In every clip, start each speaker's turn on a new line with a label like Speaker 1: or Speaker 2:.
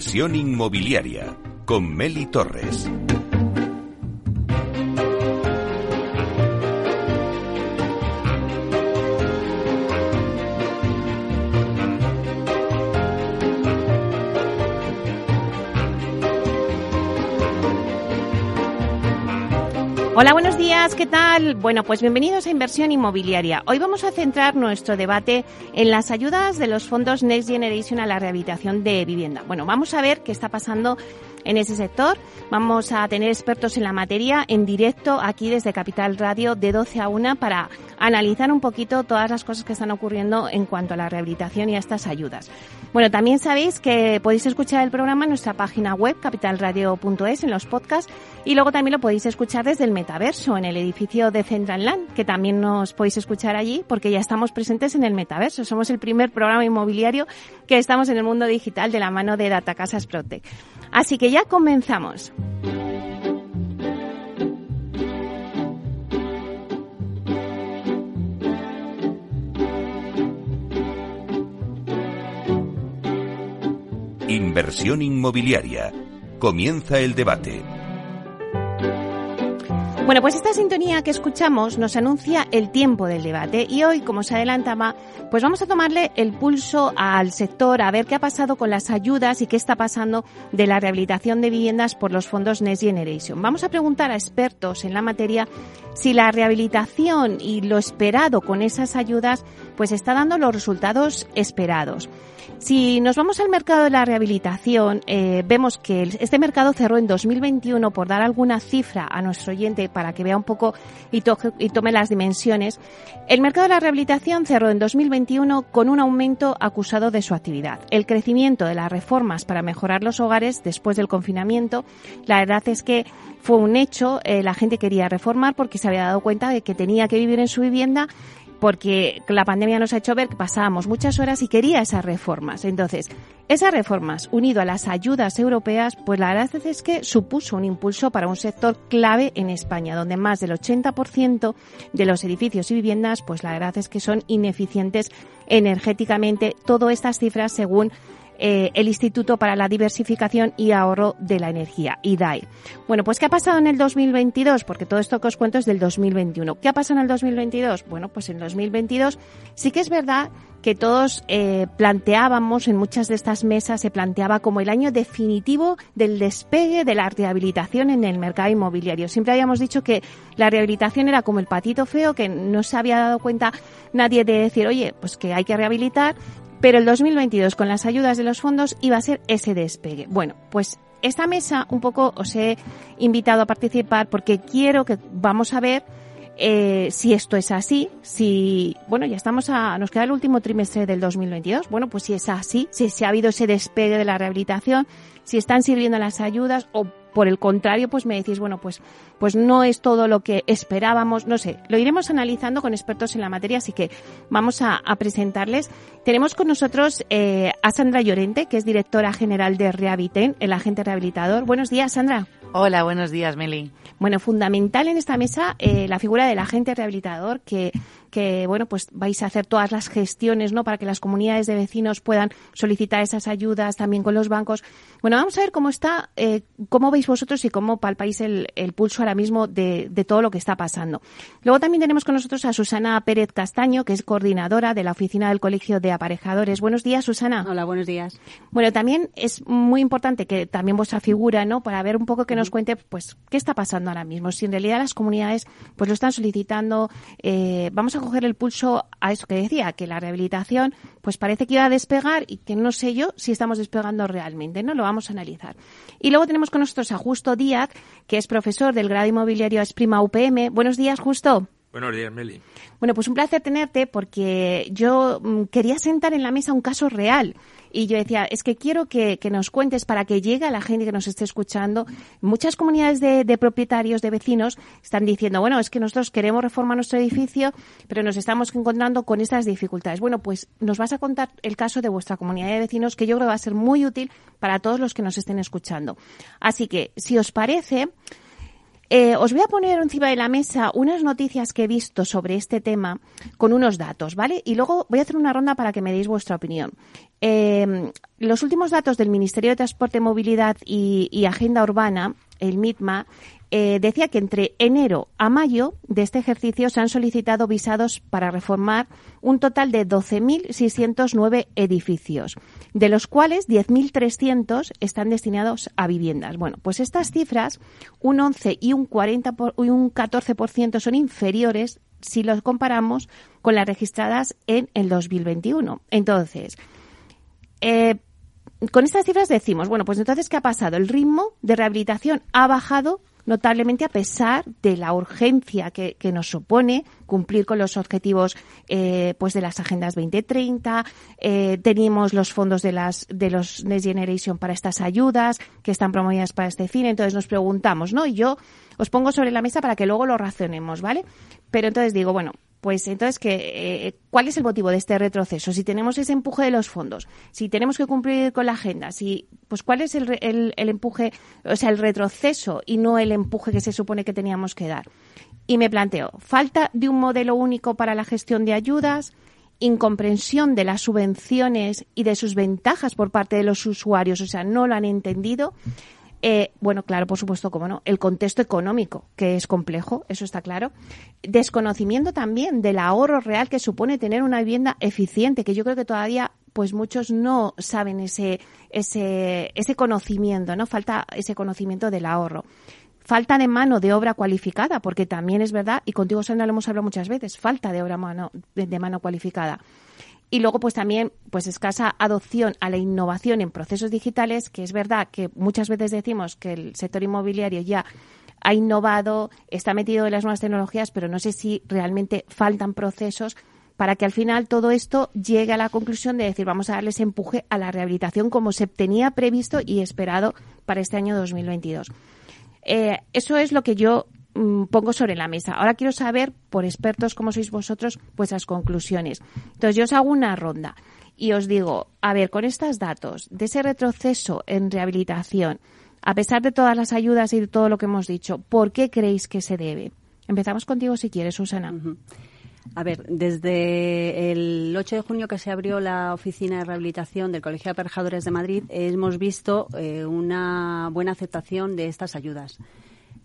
Speaker 1: Inversión inmobiliaria con Meli Torres.
Speaker 2: Hola, buenos días, ¿qué tal? Bueno, pues bienvenidos a Inversión Inmobiliaria. Hoy vamos a centrar nuestro debate en las ayudas de los fondos Next Generation a la rehabilitación de vivienda. Bueno, vamos a ver qué está pasando en ese sector. Vamos a tener expertos en la materia en directo aquí desde Capital Radio de 12 a 1 para analizar un poquito todas las cosas que están ocurriendo en cuanto a la rehabilitación y a estas ayudas. Bueno, también sabéis que podéis escuchar el programa en nuestra página web capitalradio.es en los podcasts y luego también lo podéis escuchar desde el metaverso en el edificio de Central Land, que también nos podéis escuchar allí porque ya estamos presentes en el metaverso. Somos el primer programa inmobiliario que estamos en el mundo digital de la mano de Data Casas Protec. Así que ya comenzamos.
Speaker 1: Inversión inmobiliaria. Comienza el debate.
Speaker 2: Bueno, pues esta sintonía que escuchamos nos anuncia el tiempo del debate y hoy, como se adelantaba, pues vamos a tomarle el pulso al sector a ver qué ha pasado con las ayudas y qué está pasando de la rehabilitación de viviendas por los fondos Next Generation. Vamos a preguntar a expertos en la materia si la rehabilitación y lo esperado con esas ayudas pues está dando los resultados esperados. Si nos vamos al mercado de la rehabilitación, eh, vemos que este mercado cerró en 2021, por dar alguna cifra a nuestro oyente para que vea un poco y, y tome las dimensiones. El mercado de la rehabilitación cerró en 2021 con un aumento acusado de su actividad. El crecimiento de las reformas para mejorar los hogares después del confinamiento, la verdad es que fue un hecho, eh, la gente quería reformar porque se había dado cuenta de que tenía que vivir en su vivienda porque la pandemia nos ha hecho ver que pasábamos muchas horas y quería esas reformas. Entonces, esas reformas, unido a las ayudas europeas, pues la verdad es que supuso un impulso para un sector clave en España, donde más del 80% de los edificios y viviendas, pues la verdad es que son ineficientes energéticamente. Todas estas cifras según eh, el Instituto para la Diversificación y Ahorro de la Energía, IDAE. Bueno, pues ¿qué ha pasado en el 2022? Porque todo esto que os cuento es del 2021. ¿Qué ha pasado en el 2022? Bueno, pues en el 2022 sí que es verdad que todos eh, planteábamos en muchas de estas mesas, se planteaba como el año definitivo del despegue de la rehabilitación en el mercado inmobiliario. Siempre habíamos dicho que la rehabilitación era como el patito feo, que no se había dado cuenta nadie de decir, oye, pues que hay que rehabilitar pero el 2022, con las ayudas de los fondos, iba a ser ese despegue. Bueno, pues esta mesa un poco os he invitado a participar porque quiero que vamos a ver eh, si esto es así, si, bueno, ya estamos a, nos queda el último trimestre del 2022, bueno, pues si es así, si, si ha habido ese despegue de la rehabilitación, si están sirviendo las ayudas o por el contrario, pues me decís, bueno, pues, pues no es todo lo que esperábamos, no sé, lo iremos analizando con expertos en la materia, así que vamos a, presentarles. Tenemos con nosotros eh, a Sandra Llorente, que es directora general de Rehabiten, el agente rehabilitador. Buenos días, Sandra.
Speaker 3: Hola, buenos días, Meli.
Speaker 2: Bueno, fundamental en esta mesa eh, la figura del agente rehabilitador que que bueno pues vais a hacer todas las gestiones no para que las comunidades de vecinos puedan solicitar esas ayudas también con los bancos. Bueno vamos a ver cómo está eh, cómo veis vosotros y cómo palpáis el, el pulso ahora mismo de, de, todo lo que está pasando. Luego también tenemos con nosotros a Susana Pérez Castaño que es coordinadora de la oficina del colegio de aparejadores. Buenos días Susana.
Speaker 4: Hola buenos días.
Speaker 2: Bueno también es muy importante que también vuestra figura no para ver un poco que nos cuente pues qué está pasando ahora mismo. Si en realidad las comunidades pues lo están solicitando eh, vamos a coger el pulso a eso que decía, que la rehabilitación pues parece que iba a despegar y que no sé yo si estamos despegando realmente, ¿no? Lo vamos a analizar. Y luego tenemos con nosotros a Justo Díaz, que es profesor del grado inmobiliario Esprima UPM. Buenos días, Justo.
Speaker 5: Buenos días, Meli.
Speaker 2: Bueno, pues un placer tenerte porque yo mm, quería sentar en la mesa un caso real. Y yo decía, es que quiero que, nos cuentes para que llegue a la gente que nos esté escuchando. Muchas comunidades de, de, propietarios, de vecinos, están diciendo, bueno, es que nosotros queremos reformar nuestro edificio, pero nos estamos encontrando con estas dificultades. Bueno, pues nos vas a contar el caso de vuestra comunidad de vecinos, que yo creo va a ser muy útil para todos los que nos estén escuchando. Así que, si os parece, Eh, os voy a poner encima de la mesa unas noticias que he visto sobre este tema con unos datos, ¿vale? Y luego voy a hacer una ronda para que me deis vuestra opinión. Eh, los últimos datos del Ministerio de Transporte, Movilidad y, y Agenda Urbana, el MITMA, eh, decía que entre enero a mayo de este ejercicio se han solicitado visados para reformar un total de 12.609 edificios, de los cuales 10.300 están destinados a viviendas. Bueno, pues estas cifras, un 11 y un, 40 y un 14% son inferiores si los comparamos con las registradas en el 2021. Entonces, eh, con estas cifras decimos, bueno, pues entonces, ¿qué ha pasado? El ritmo de rehabilitación ha bajado notablemente a pesar de la urgencia que, nos supone cumplir con los objetivos eh, pues de las agendas 2030 eh, teníamos los fondos de las de los Next Generation para estas ayudas que están promovidas para este fin. Entonces nos preguntamos no y yo os pongo sobre la mesa para que luego lo racionemos vale pero entonces digo bueno pues entonces, ¿qué, eh, ¿cuál es el motivo de este retroceso? Si tenemos ese empuje de los fondos, si tenemos que cumplir con la agenda, si, pues ¿cuál es el, el, el empuje, o sea, el retroceso y no el empuje que se supone que teníamos que dar? Y me planteo, falta de un modelo único para la gestión de ayudas, incomprensión de las subvenciones y de sus ventajas por parte de los usuarios, o sea, no lo han entendido. Eh, bueno, claro, por supuesto, como no, el contexto económico, que es complejo, eso está claro. Desconocimiento también del ahorro real que supone tener una vivienda eficiente, que yo creo que todavía pues muchos no saben ese, ese, ese conocimiento, ¿no? Falta ese conocimiento del ahorro. Falta de mano de obra cualificada, porque también es verdad, y contigo, Sandra, lo hemos hablado muchas veces, falta de obra mano, de mano cualificada. Y luego, pues también, pues escasa adopción a la innovación en procesos digitales, que es verdad que muchas veces decimos que el sector inmobiliario ya ha innovado, está metido en las nuevas tecnologías, pero no sé si realmente faltan procesos para que al final todo esto llegue a la conclusión de decir vamos a darles empuje a la rehabilitación como se tenía previsto y esperado para este año 2022. Eh, eso es lo que yo pongo sobre la mesa. Ahora quiero saber, por expertos como sois vosotros, vuestras conclusiones. Entonces, yo os hago una ronda y os digo, a ver, con estos datos de ese retroceso en rehabilitación, a pesar de todas las ayudas y de todo lo que hemos dicho, ¿por qué creéis que se debe? Empezamos contigo si quieres, Susana.
Speaker 4: A ver, desde el 8 de junio que se abrió la oficina de rehabilitación del Colegio de Aparejadores de Madrid, hemos visto eh, una buena aceptación de estas ayudas.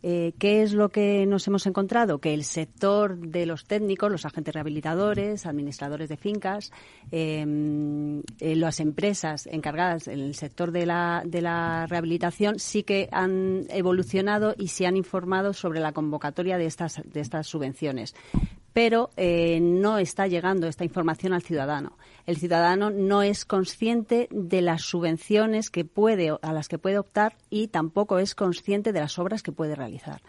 Speaker 4: Eh, ¿Qué es lo que nos hemos encontrado? Que el sector de los técnicos, los agentes rehabilitadores, administradores de fincas, em, eh, las empresas encargadas en el sector de la, de la rehabilitación sí que han evolucionado y se han informado sobre la convocatoria de estas, de estas subvenciones pero eh, no está llegando esta información al ciudadano. El ciudadano no es consciente de las subvenciones que puede, a las que puede optar y tampoco es consciente de las obras que puede realizar.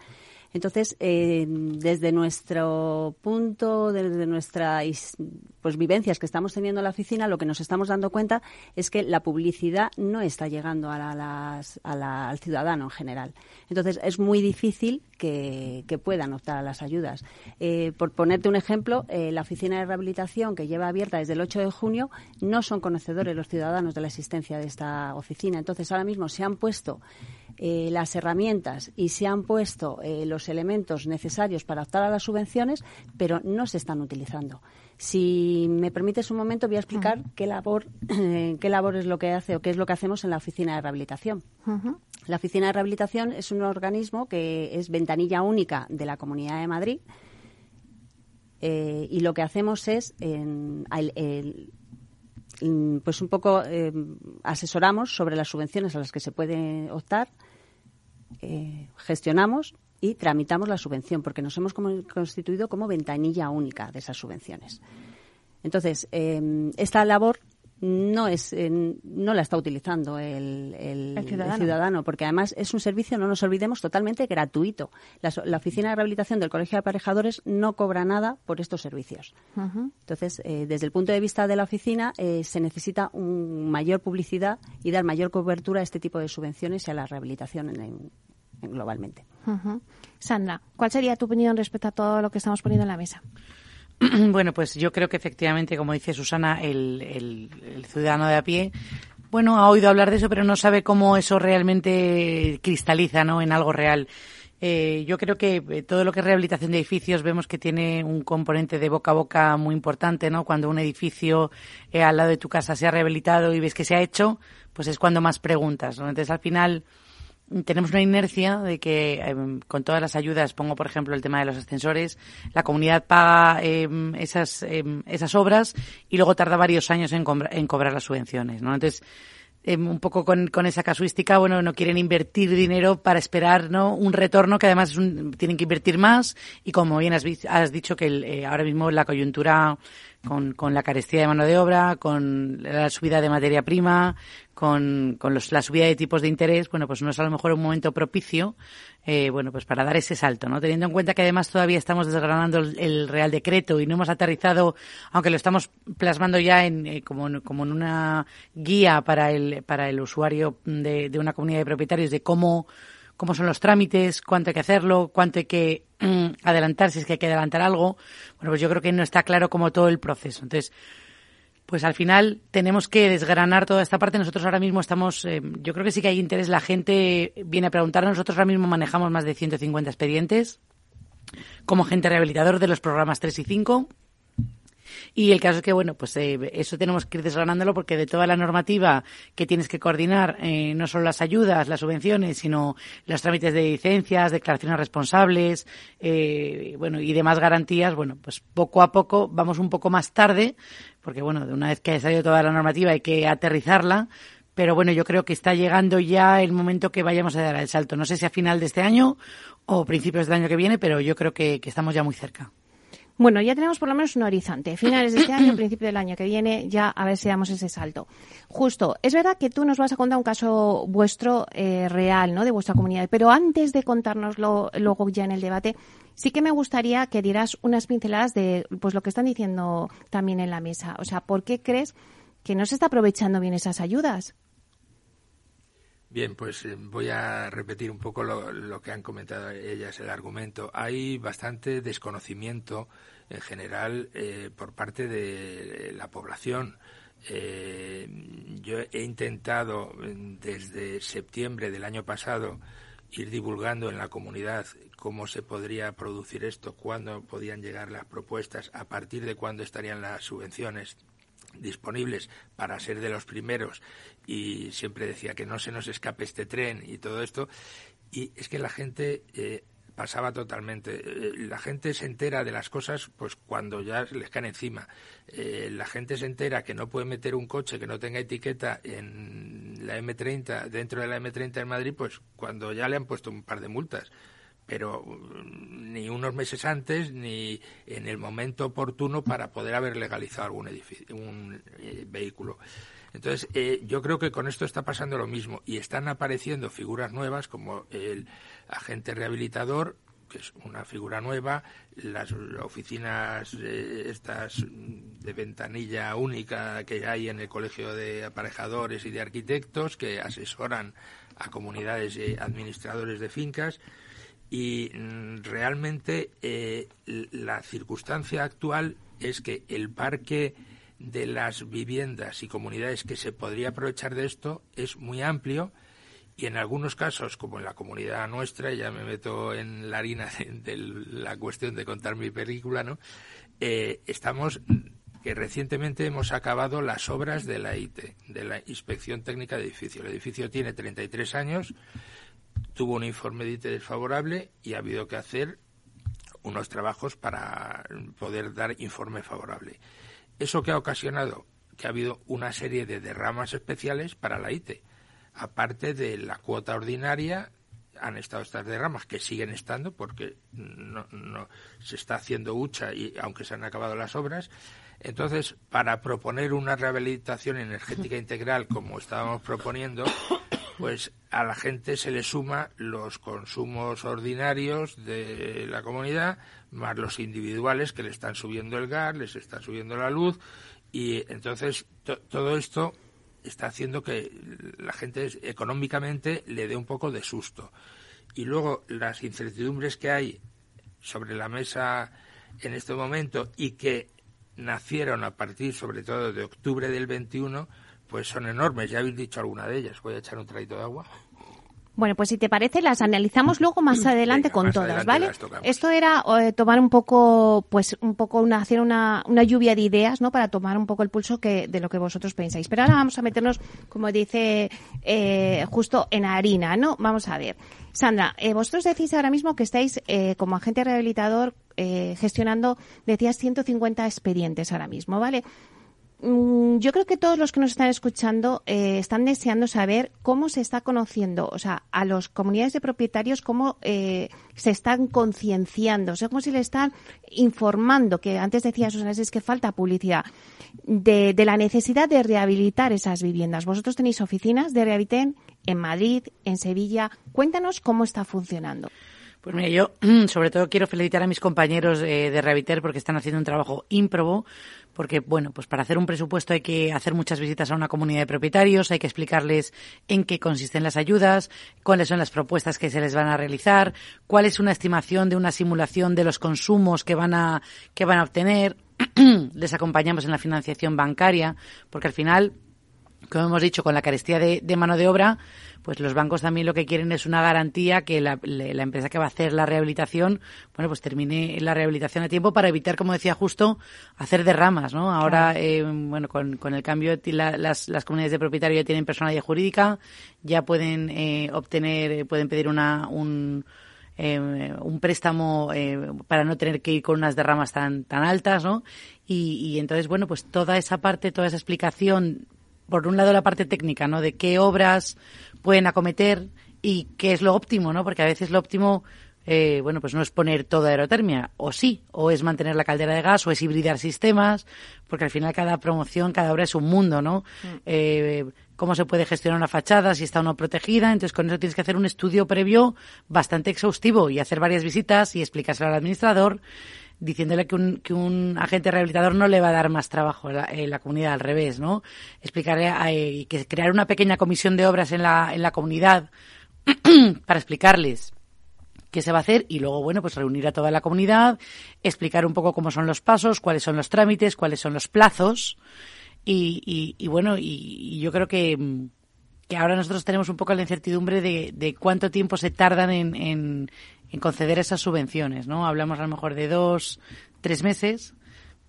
Speaker 4: Entonces, eh, desde nuestro punto, desde nuestras pues, vivencias que estamos teniendo en la oficina, lo que nos estamos dando cuenta es que la publicidad no está llegando al ciudadano en general. Entonces, es muy difícil que, puedan optar a las ayudas. Eh, por ponerte un ejemplo, eh, la oficina de rehabilitación que lleva abierta desde el 8 de junio no son conocedores los ciudadanos de la existencia de esta oficina. Entonces, ahora mismo se han puesto eh, las herramientas y se han puesto eh, los elementos necesarios para optar a las subvenciones, pero no se están utilizando. Si me permites un momento, voy a explicar qué labor, qué labor es lo que hace o qué es lo que hacemos en la oficina de rehabilitación. La oficina de rehabilitación es un organismo que es ventanilla única de la Comunidad de Madrid. Eh, y lo que hacemos es pues un poco asesoramos sobre las subvenciones a las que se puede optar eh, gestionamos y tramitamos la subvención, porque nos hemos constituido como ventanilla única de esas subvenciones. Entonces, eh, esta labor no es no la está utilizando el, ciudadano. porque además es un servicio, no nos olvidemos, totalmente gratuito. La, oficina de rehabilitación del Colegio de Aparejadores no cobra nada por estos servicios. Entonces, eh, desde el punto de vista de la oficina, se necesita un mayor publicidad y dar mayor cobertura a este tipo de subvenciones y a la rehabilitación en, globalmente.
Speaker 2: Sandra, ¿cuál sería tu opinión respecto a todo lo que estamos poniendo en la mesa?
Speaker 3: Bueno, pues yo creo que efectivamente, como dice Susana, el, el, ciudadano de a pie, bueno, ha oído hablar de eso, pero no sabe cómo eso realmente cristaliza, ¿no? En algo real. Eh, yo creo que eh, todo lo que es rehabilitación de edificios vemos que tiene un componente de boca a boca muy importante, ¿no? Cuando un edificio eh, al lado de tu casa se ha rehabilitado y ves que se ha hecho, pues es cuando más preguntas, ¿no? Entonces al final tenemos una inercia de que em, con todas las ayudas, pongo por ejemplo el tema de los ascensores, la comunidad paga em, esas, em, esas obras y luego tarda varios años en, cobrar las subvenciones, ¿no? Entonces, un poco con, con, esa casuística, bueno, no quieren invertir dinero para esperar, ¿no? Un retorno que además tienen que invertir más y como bien has, has dicho que eh, ahora mismo la coyuntura con, con la carestía de mano de obra, con la subida de materia prima, con, con los, la subida de tipos de interés, bueno, pues no es a lo mejor un momento propicio, eh, bueno, pues para dar ese salto, ¿no? Teniendo en cuenta que además todavía estamos desgranando el, Real Decreto y no hemos aterrizado, aunque lo estamos plasmando ya en, eh, como, como en una guía para el, para el usuario de, de una comunidad de propietarios de cómo cómo son los trámites, cuánto hay que hacerlo, cuánto hay que adelantar, si es que hay que adelantar algo. Bueno, pues yo creo que no está claro como todo el proceso. Entonces, pues al final tenemos que desgranar toda esta parte. Nosotros ahora mismo estamos, eh, yo creo que sí que hay interés. La gente viene a preguntar. Nosotros ahora mismo manejamos más de 150 expedientes como agente rehabilitador de los programas 3 y 5. Y el caso es que, bueno, pues eh, eso tenemos que ir desgranándolo porque de toda la normativa que tienes que coordinar, eh, no solo las ayudas, las subvenciones, sino los trámites de licencias, declaraciones responsables, eh, bueno, y demás garantías, bueno, pues poco a poco vamos un poco más tarde, porque bueno, de una vez que haya salido toda la normativa hay que aterrizarla, pero bueno, yo creo que está llegando ya el momento que vayamos a dar el salto. No sé si a final de este año o principios del año que viene, pero yo creo que estamos ya muy cerca.
Speaker 2: Bueno, ya tenemos por lo menos un horizonte. Finales de este año, principio del año que viene, ya a ver si damos ese salto. Justo, es verdad que tú nos vas a contar un caso vuestro eh, real, ¿no? De vuestra comunidad. Pero antes de contárnoslo luego ya en el debate, sí que me gustaría que dieras unas pinceladas de pues lo que están diciendo también en la mesa. O sea, ¿por qué crees que no se está aprovechando bien esas ayudas?
Speaker 5: Bien, pues eh, voy a repetir un poco lo, que han comentado ellas, el argumento. Hay bastante desconocimiento en general eh, por parte de la población. Eh, yo he intentado desde septiembre del año pasado ir divulgando en la comunidad cómo se podría producir esto, cuándo podían llegar las propuestas, a partir de cuándo estarían las subvenciones disponibles para ser de los primeros y siempre decía que no se nos escape este tren y todo esto y es que la gente eh, pasaba totalmente. Eh, la gente se entera de las cosas pues cuando ya les caen encima. Eh, la gente se entera que no puede meter un coche que no tenga etiqueta en la M30, dentro de la M30 en Madrid, pues cuando ya le han puesto un par de multas pero mm, ni unos meses antes ni en el momento oportuno para poder haber legalizado algún edificio, un eh, vehículo. Entonces, eh, yo creo que con esto está pasando lo mismo y están apareciendo figuras nuevas como el agente rehabilitador, que es una figura nueva, las oficinas eh, estas de ventanilla única que hay en el Colegio de Aparejadores y de Arquitectos que asesoran a comunidades y administradores de fincas y mm, realmente eh, la circunstancia actual es que el parque de las viviendas y comunidades que se podría aprovechar de esto es muy amplio y en algunos casos, como en la comunidad nuestra, ya me meto en la harina de, la cuestión de contar mi película, ¿no? Eh, estamos que recientemente hemos acabado las obras de la IT, de la Inspección Técnica de Edificio. El edificio tiene 33 años, tuvo un informe de IT desfavorable y ha habido que hacer unos trabajos para poder dar informe favorable. ¿Eso que ha ocasionado? Que ha habido una serie de derramas especiales para la IT. Aparte de la cuota ordinaria, han estado estas derramas, que siguen estando, porque no, no se está haciendo hucha, y aunque se han acabado las obras. Entonces, para proponer una rehabilitación energética integral, como estábamos proponiendo, pues a la gente se le suma los consumos ordinarios de la comunidad más los individuales que le están subiendo el gas, les está subiendo la luz y entonces todo esto está haciendo que la gente económicamente le dé un poco de susto. Y luego las incertidumbres que hay sobre la mesa en este momento y que nacieron a partir sobre todo de octubre del 21 pues son enormes. Ya habéis dicho alguna de ellas. Voy a echar un traguito de agua.
Speaker 2: Bueno, pues si te parece, las analizamos luego más adelante con todas, ¿vale? Esto era eh, tomar un poco, pues un poco una, hacer una, una lluvia de ideas, ¿no? Para tomar un poco el pulso que, de lo que vosotros pensáis. Pero ahora vamos a meternos, como dice, eh, justo en harina, ¿no? Vamos a ver. Sandra, eh, vosotros decís ahora mismo que estáis eh, como agente rehabilitador eh, gestionando, decías, 150 expedientes ahora mismo, ¿vale? Mm, yo creo que todos los que nos están escuchando eh, están deseando saber cómo se está conociendo, o sea, a las comunidades de propietarios, cómo eh, se están concienciando, o sea, cómo se le están informando, que antes decía Susana, es que falta publicidad, de, de, la necesidad de rehabilitar esas viviendas. Vosotros tenéis oficinas de Rehabiliten en Madrid, en Sevilla. Cuéntanos cómo está funcionando.
Speaker 3: Pues mira, yo sobre todo quiero felicitar a mis compañeros de Rehabilitar porque están haciendo un trabajo ímprobo, porque bueno, pues para hacer un presupuesto hay que hacer muchas visitas a una comunidad de propietarios, hay que explicarles en qué consisten las ayudas, cuáles son las propuestas que se les van a realizar, cuál es una estimación de una simulación de los consumos que van a que van a obtener. les acompañamos en la financiación bancaria, porque al final como hemos dicho, con la carestía de, de, mano de obra, pues los bancos también lo que quieren es una garantía que la, la, empresa que va a hacer la rehabilitación, bueno, pues termine la rehabilitación a tiempo para evitar, como decía justo, hacer derramas, ¿no? Ahora, claro. eh, bueno, con, con, el cambio, la, las, las comunidades de propietarios ya tienen personalidad jurídica, ya pueden eh, obtener, pueden pedir una, un, eh, un préstamo eh, para no tener que ir con unas derramas tan, tan altas, ¿no? Y, y entonces, bueno, pues toda esa parte, toda esa explicación por un lado la parte técnica, ¿no? De qué obras pueden acometer y qué es lo óptimo, ¿no? Porque a veces lo óptimo, eh, bueno, pues no es poner toda aerotermia, o sí, o es mantener la caldera de gas, o es hibridar sistemas, porque al final cada promoción, cada obra es un mundo, ¿no? Mm. Eh, cómo se puede gestionar una fachada, si está o no protegida. Entonces, con eso tienes que hacer un estudio previo bastante exhaustivo y hacer varias visitas y explicárselo al administrador diciéndole que un, que un agente rehabilitador no le va a dar más trabajo a la, en la comunidad, al revés, ¿no? Explicarle eh, que crear una pequeña comisión de obras en la, en la comunidad para explicarles qué se va a hacer y luego, bueno, pues reunir a toda la comunidad, explicar un poco cómo son los pasos, cuáles son los trámites, cuáles son los plazos y, y, y bueno, y, y, yo creo que, que ahora nosotros tenemos un poco la incertidumbre de, de cuánto tiempo se tardan en, en, en conceder esas subvenciones, ¿no? Hablamos a lo mejor de dos, tres meses,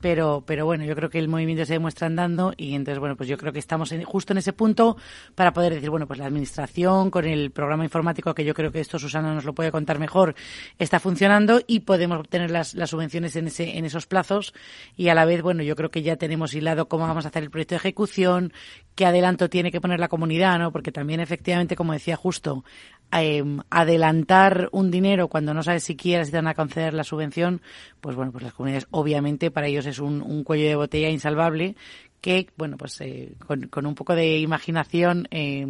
Speaker 3: pero pero bueno yo creo que el movimiento se demuestra andando y entonces bueno pues yo creo que estamos en, justo en ese punto para poder decir bueno pues la administración con el programa informático que yo creo que esto Susana nos lo puede contar mejor está funcionando y podemos obtener las, las subvenciones en ese en esos plazos y a la vez bueno yo creo que ya tenemos hilado cómo vamos a hacer el proyecto de ejecución qué adelanto tiene que poner la comunidad no porque también efectivamente como decía justo eh, adelantar un dinero cuando no sabes siquiera si te van a conceder la subvención, pues bueno, pues las comunidades obviamente para ellos es un, un cuello de botella insalvable que, bueno, pues eh, con, con, un poco de imaginación, eh,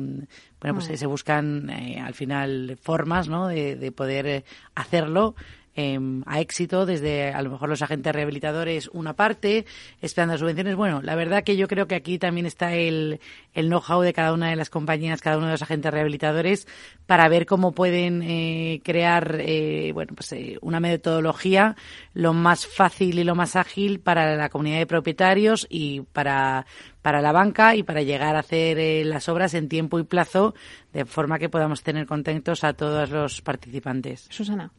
Speaker 3: bueno, pues se buscan eh, al final formas, ¿no? De, de poder hacerlo eh, a éxito desde a lo mejor los agentes rehabilitadores una parte, esperando subvenciones. Bueno, la verdad que yo creo que aquí también está el, el know-how de cada una de las compañías, cada uno de los agentes rehabilitadores para ver cómo pueden eh, crear eh, bueno pues eh, una metodología lo más fácil y lo más ágil para la comunidad de propietarios y para para la banca y para llegar a hacer eh, las obras en tiempo y plazo de forma que podamos tener contentos a todos los participantes.
Speaker 2: Susana.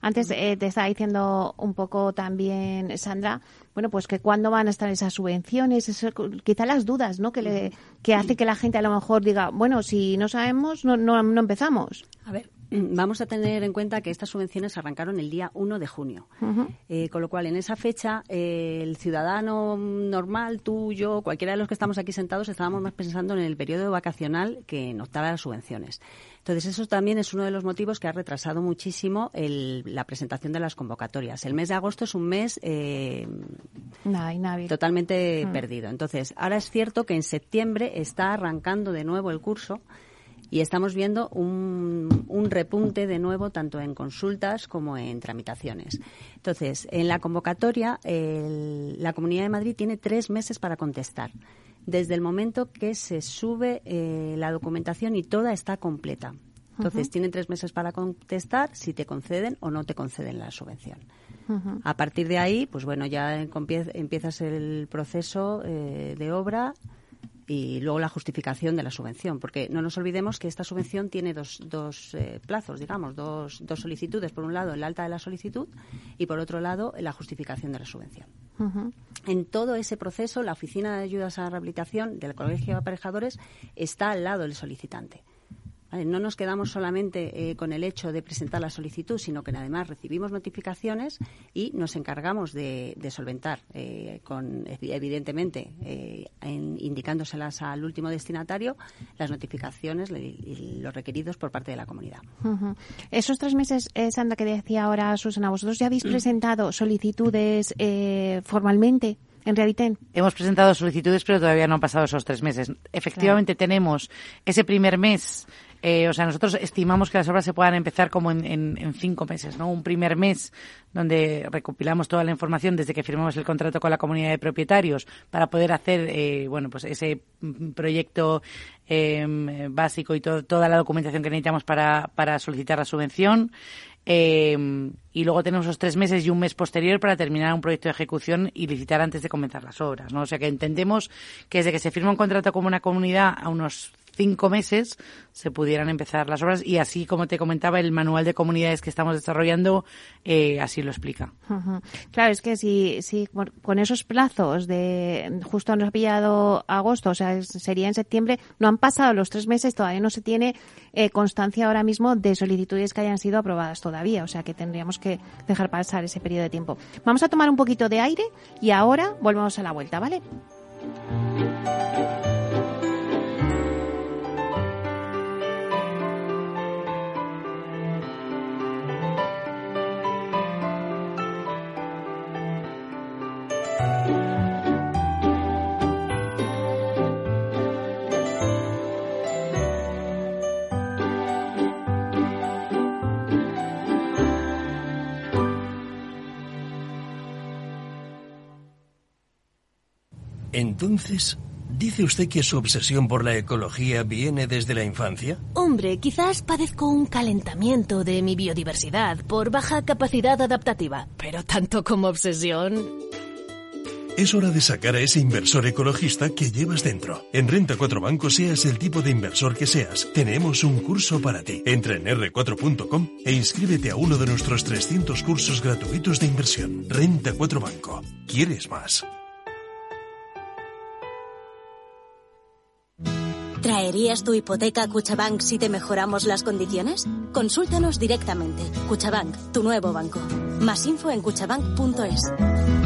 Speaker 2: Antes eh, te estaba diciendo un poco también, Sandra, bueno, pues que cuándo van a estar esas subvenciones, eso, quizá las dudas, ¿no? Que, le, que hace que la gente a lo mejor diga, bueno, si no sabemos, no, no, no empezamos.
Speaker 4: A ver, vamos a tener en cuenta que estas subvenciones arrancaron el día 1 de junio. Uh -huh. eh, con lo cual, en esa fecha, eh, el ciudadano normal, tú, yo, cualquiera de los que estamos aquí sentados, estábamos más pensando en el periodo vacacional que en optar a las subvenciones. Entonces, eso también es uno de los motivos que ha retrasado muchísimo el, la presentación de las convocatorias. El mes de agosto es un mes eh, totalmente mm. perdido. Entonces, ahora es cierto que en septiembre está arrancando de nuevo el curso y estamos viendo un, un, repunte de nuevo tanto en consultas como en tramitaciones. Entonces, en la convocatoria, el, la Comunidad de Madrid tiene tres meses para contestar desde el momento que se sube eh, la documentación y toda está completa. Entonces, uh -huh. tienen tres meses para contestar si te conceden o no te conceden la subvención. Uh -huh. A partir de ahí, pues bueno, ya empiezas el proceso eh, de obra y luego la justificación de la subvención, porque no nos olvidemos que esta subvención tiene dos, dos eh, plazos, digamos, dos, dos solicitudes. Por un lado, el alta de la solicitud y, por otro lado, la justificación de la subvención. En todo ese proceso, la Oficina de Ayudas a la Rehabilitación del Colegio de Aparejadores está al lado del solicitante. No nos quedamos solamente eh, con el hecho de presentar la solicitud, sino que además recibimos notificaciones y nos encargamos de, solventar, eh, con, evidentemente, eh, indicándoselas al último destinatario, las notificaciones y los requeridos por parte de la comunidad.
Speaker 2: Esos tres meses, Sandra, que decía ahora Susana, ¿vosotros ya habéis presentado solicitudes formalmente? en Reaviten?
Speaker 3: Hemos presentado solicitudes, pero todavía no han pasado esos tres meses. Efectivamente, tenemos ese primer mes eh, o sea, nosotros estimamos que las obras se puedan empezar como en, cinco meses, ¿no? Un primer mes donde recopilamos toda la información desde que firmamos el contrato con la comunidad de propietarios para poder hacer, eh, bueno, pues ese proyecto em, básico y toda la documentación que necesitamos para, para solicitar la subvención. Em, y luego tenemos los tres meses y un mes posterior para terminar un proyecto de ejecución y licitar antes de comenzar las obras, ¿no? O sea que entendemos que desde que se firma un contrato con una comunidad a unos cinco meses se pudieran empezar las obras y así como te comentaba el manual de comunidades que estamos desarrollando eh, así lo explica.
Speaker 2: Claro, es que si, si con esos plazos de justo nos ha pillado agosto, o sea, sería en septiembre, no han pasado los tres meses, todavía no se tiene eh, constancia ahora mismo de solicitudes que hayan sido aprobadas todavía, o sea que tendríamos que dejar pasar ese periodo de tiempo. Vamos a tomar un poquito de aire y ahora volvemos a la vuelta, ¿vale?
Speaker 6: Entonces, ¿dice usted que su obsesión por la ecología viene desde la infancia?
Speaker 7: Hombre, quizás padezco un calentamiento de mi biodiversidad por baja capacidad adaptativa, pero tanto como obsesión...
Speaker 6: Es hora de sacar a ese inversor ecologista que llevas dentro. En Renta 4 Banco, seas el tipo de inversor que seas, tenemos un curso para ti. Entra en r4.com e inscríbete a uno de nuestros 300 cursos gratuitos de inversión. Renta 4 Banco. ¿Quieres más?
Speaker 8: ¿Traerías tu hipoteca a Cuchabank si te mejoramos las condiciones? Consúltanos directamente. Cuchabank, tu nuevo banco. Más info en cuchabank.es.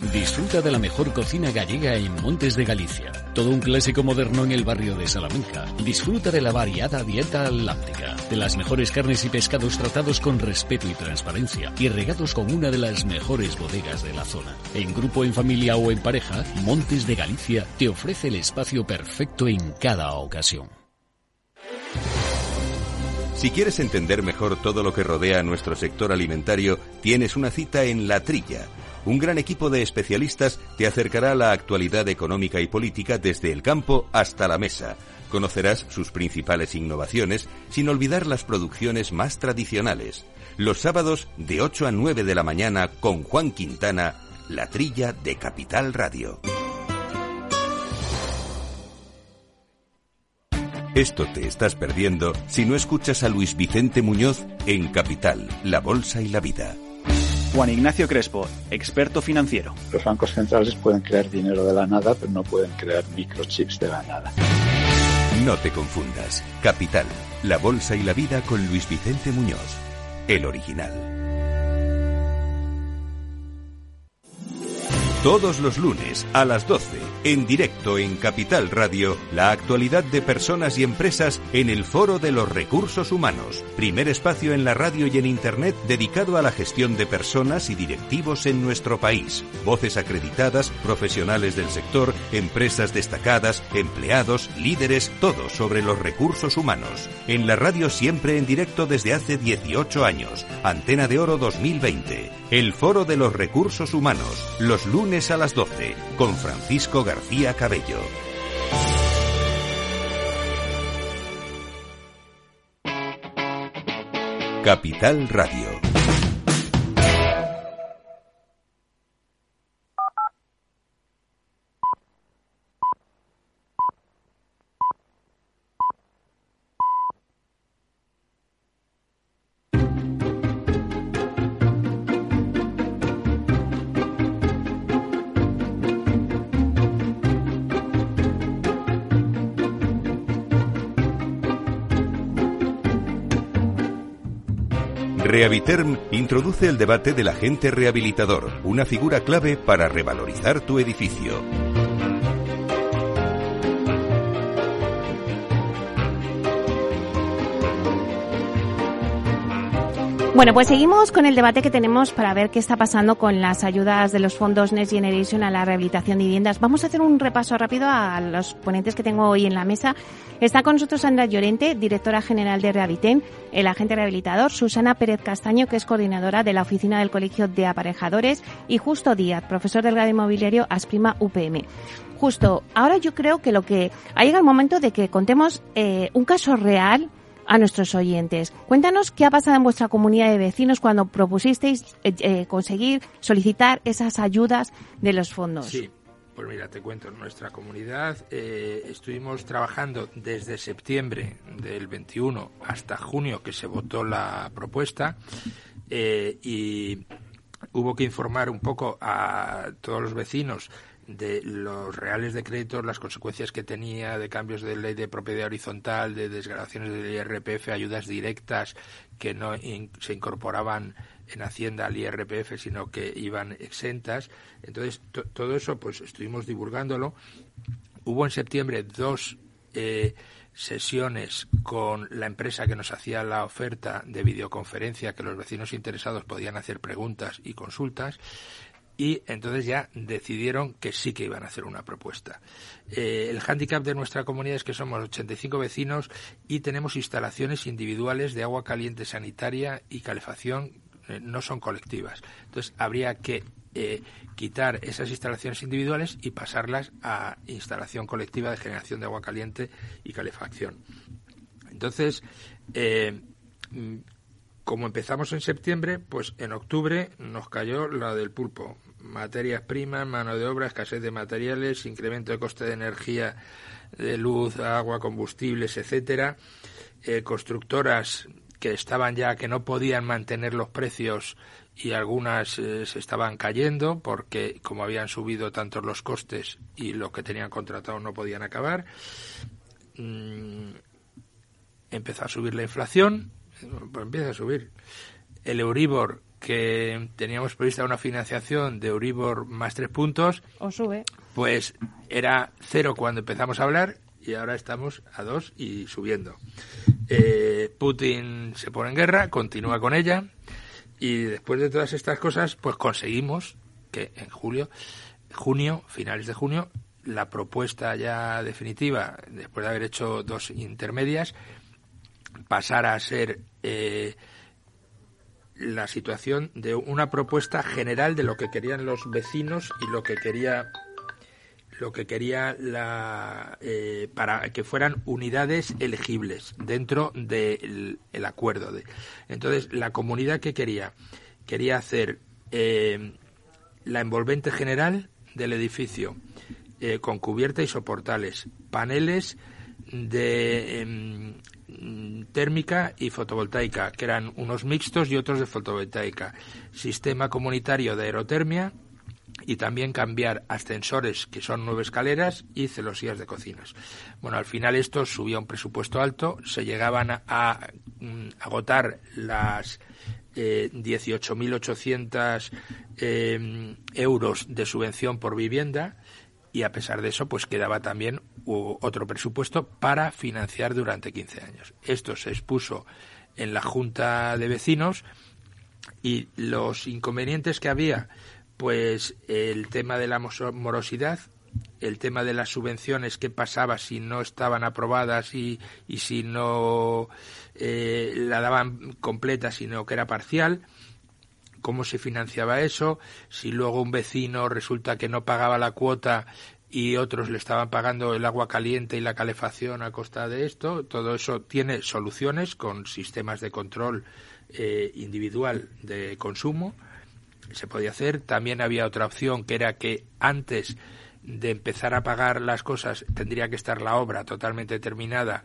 Speaker 9: Disfruta de la mejor cocina gallega en Montes de Galicia. Todo un clásico moderno en el barrio de Salamanca. Disfruta de la variada dieta atlántica, de las mejores carnes y pescados tratados con respeto y transparencia y regados con una de las mejores bodegas de la zona. En grupo, en familia o en pareja, Montes de Galicia te ofrece el espacio perfecto en cada ocasión.
Speaker 1: Si quieres entender mejor todo lo que rodea a nuestro sector alimentario, tienes una cita en La Trilla un gran equipo de especialistas te acercará a la actualidad económica y política desde el campo hasta la mesa. Conocerás sus principales innovaciones sin olvidar las producciones más tradicionales. Los sábados de 8 a 9 de la mañana con Juan Quintana, la trilla de Capital Radio. Esto te estás perdiendo si no escuchas a Luis Vicente Muñoz en Capital, La Bolsa y la Vida.
Speaker 10: Juan Ignacio Crespo, experto financiero.
Speaker 11: Los bancos centrales pueden crear dinero de la nada, pero no pueden crear microchips de la nada.
Speaker 1: No te confundas. Capital, la bolsa y la vida con Luis Vicente Muñoz, el original. Todos los lunes a las 12 en directo en Capital Radio, la actualidad de personas y empresas en el Foro de los Recursos Humanos, primer espacio en la radio y en Internet dedicado a la gestión de personas y directivos en nuestro país. Voces acreditadas, profesionales del sector, empresas destacadas, empleados, líderes, todo sobre los recursos humanos. En la radio siempre en directo desde hace 18 años. Antena de Oro 2020. El Foro de los Recursos Humanos, los lunes a las 12, con Francisco García. Cabello. Capital Radio. Rehabiterm introduce el debate del agente rehabilitador, una figura clave para revalorizar tu edificio.
Speaker 2: Bueno, pues seguimos con el debate que tenemos para ver qué está pasando con las ayudas de los fondos Next Generation a la rehabilitación de viviendas. Vamos a hacer un repaso rápido a los ponentes que tengo hoy en la mesa. Está con nosotros Sandra Llorente, directora general de Rehabiten, el agente rehabilitador, Susana Pérez Castaño, que es coordinadora de la oficina del Colegio de Aparejadores, y Justo Díaz, profesor del grado inmobiliario Asprima UPM. Justo, ahora yo creo que lo que ha llegado el momento de que contemos eh, un caso real a nuestros oyentes. Cuéntanos qué ha pasado en vuestra comunidad de vecinos cuando propusisteis eh, eh, conseguir solicitar esas ayudas de los fondos.
Speaker 5: Sí. Pues mira, te cuento, en nuestra comunidad eh, estuvimos trabajando desde septiembre del 21 hasta junio que se votó la propuesta y hubo que informar un poco a todos los vecinos de los reales decretos, las consecuencias que tenía de cambios de ley de propiedad horizontal, de desgradaciones del IRPF, ayudas directas que no se incorporaban en Hacienda al IRPF, sino que iban exentas. Entonces, todo eso, pues estuvimos divulgándolo. Hubo en septiembre dos eh, sesiones con la empresa que nos hacía la oferta de videoconferencia, que los vecinos interesados podían hacer preguntas y consultas y entonces ya decidieron que sí que iban a hacer una propuesta. Eh, el hándicap de nuestra comunidad es que somos 85 vecinos y tenemos instalaciones individuales de agua caliente sanitaria y calefacción, eh, no son colectivas. Entonces habría que eh, quitar esas instalaciones individuales y pasarlas a instalación colectiva de generación de agua caliente y calefacción. Entonces, mm, como empezamos en septiembre, pues en octubre nos cayó la del pulpo. Materias primas, mano de obra, escasez de materiales, incremento de coste de energía, de luz, agua, combustibles, etcétera. Eh, constructoras que estaban ya que no podían mantener los precios y algunas eh, se estaban cayendo porque como habían subido tantos los costes y los que tenían contratado no podían acabar. Mm, empezó a subir la inflación pues empieza a subir. El Euribor, que teníamos prevista una financiación de Euribor más tres puntos,
Speaker 2: o sube.
Speaker 5: Pues era cero cuando empezamos a hablar y ahora estamos a dos y subiendo. Eh, Putin se pone en guerra, continúa con ella y después de todas estas cosas, pues conseguimos que en julio, junio, finales de junio, la propuesta ya definitiva, después de haber hecho dos intermedias, pasara a ser eh, la situación de una propuesta general de lo que querían los vecinos y lo que quería lo que quería la eh, para que fueran unidades elegibles dentro del acuerdo de entonces la comunidad que quería quería hacer eh, la envolvente general del edificio con cubierta y soportales paneles de em, térmica y fotovoltaica, que eran unos mixtos y otros de fotovoltaica. Sistema comunitario de aerotermia y también cambiar ascensores, que son nueve escaleras, y celosías de cocinas. Bueno, al final esto subía un presupuesto alto, se llegaban a, mm, agotar las eh, 18.800 eh, euros de subvención por vivienda y a pesar de eso, pues quedaba también otro presupuesto para financiar durante 15 años. Esto se expuso en la Junta de Vecinos y los inconvenientes que había, pues el tema de la morosidad, el tema de las subvenciones, qué pasaba si no estaban aprobadas y, y si no eh, la daban completa, sino que era parcial, cómo se financiaba eso, si luego un vecino resulta que no pagaba la cuota y otros le estaban pagando el agua caliente y la calefacción a costa de esto, todo eso tiene soluciones con sistemas de control eh, individual de consumo. Se podía hacer. También había otra opción que era que antes de empezar a pagar las cosas tendría que estar la obra totalmente terminada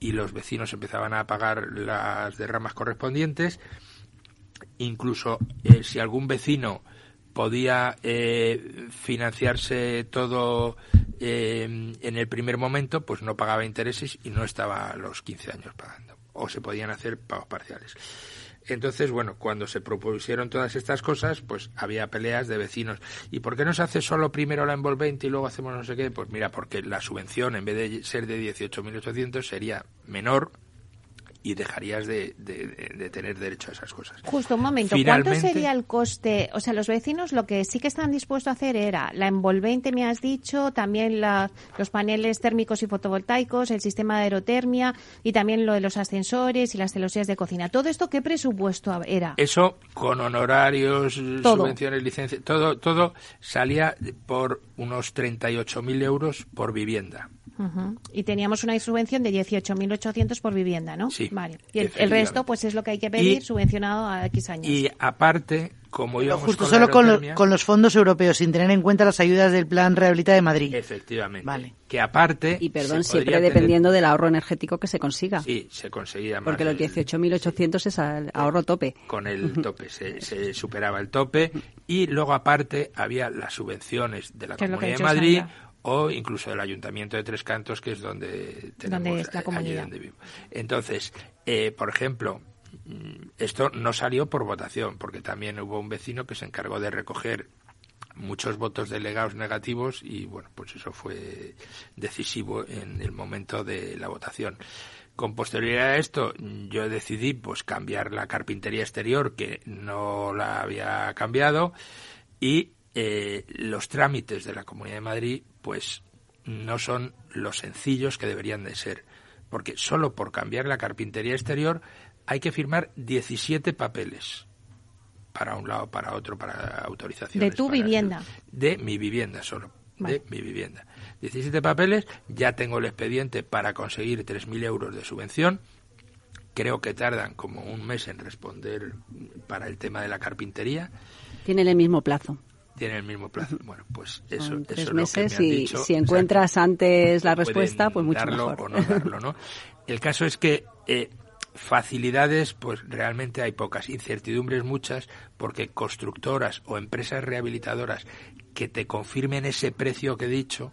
Speaker 5: y los vecinos empezaban a pagar las derramas correspondientes incluso eh, si algún vecino podía eh, financiarse todo eh, en el primer momento pues no pagaba intereses y no estaba los 15 años pagando o se podían hacer pagos parciales. Entonces, bueno, cuando se propusieron todas estas cosas, pues había peleas de vecinos. ¿Y por qué no se hace solo primero la envolvente y luego hacemos no sé qué? Pues mira, porque la subvención, en vez de ser de 18.800, sería menor y dejarías de, tener derecho a esas cosas.
Speaker 2: Justo un momento, ¿cuánto sería el coste? O sea, los vecinos lo que sí que están dispuestos a hacer era la envolvente, me has dicho, también los paneles térmicos y fotovoltaicos, el sistema de aerotermia y también lo de los ascensores y las celosías de cocina. ¿Todo esto qué presupuesto era?
Speaker 5: Eso con honorarios, subvenciones, licencias, todo, todo salía por unos 38.000 euros por vivienda.
Speaker 2: Y teníamos una subvención de 18.800 por vivienda, ¿no?
Speaker 5: Sí.
Speaker 2: Vale. Y el, resto, pues es lo que hay que pedir, subvencionado a X años.
Speaker 5: Y aparte, como íbamos
Speaker 3: Justo solo con, los fondos europeos, sin tener en cuenta las ayudas del Plan Rehabilita de Madrid.
Speaker 5: Efectivamente. Vale. Que aparte.
Speaker 4: Y perdón, siempre dependiendo del ahorro energético que se consiga.
Speaker 5: Sí, se conseguía más.
Speaker 4: Porque los 18.800 es el ahorro tope.
Speaker 5: Con el tope, se, se, superaba el tope. Y luego, aparte, había las subvenciones de la Comunidad de Madrid o incluso del Ayuntamiento de Tres Cantos, que es donde tenemos
Speaker 2: la comunidad.
Speaker 5: Allí vivo. Entonces, eh, por ejemplo, mm, esto no salió por votación, porque también hubo un vecino que se encargó de recoger muchos votos delegados negativos y bueno, pues eso fue decisivo en el momento de la votación. Con posterioridad a esto, yo decidí pues cambiar la carpintería exterior, que no la había cambiado, y eh, los trámites de la Comunidad de Madrid pues no son los sencillos que deberían de ser, porque solo por cambiar la carpintería exterior hay que firmar 17 papeles para un lado, para otro, para autorización.
Speaker 2: De tu vivienda.
Speaker 5: De mi vivienda solo, de mi vivienda. 17 papeles, ya tengo el expediente para conseguir 3.000 euros de subvención. Creo que tardan como un mes en responder para el tema de la carpintería.
Speaker 4: Tienen el mismo plazo
Speaker 5: tiene el mismo plazo. Bueno, pues eso,
Speaker 4: tres
Speaker 5: eso
Speaker 4: meses
Speaker 5: es lo que me
Speaker 4: y si encuentras antes la respuesta, pues mucho
Speaker 5: darlo
Speaker 4: mejor.
Speaker 5: o no darlo, ¿no? El caso es que eh, facilidades, pues realmente hay pocas, incertidumbres muchas, porque constructoras o empresas rehabilitadoras que te confirmen ese precio que he dicho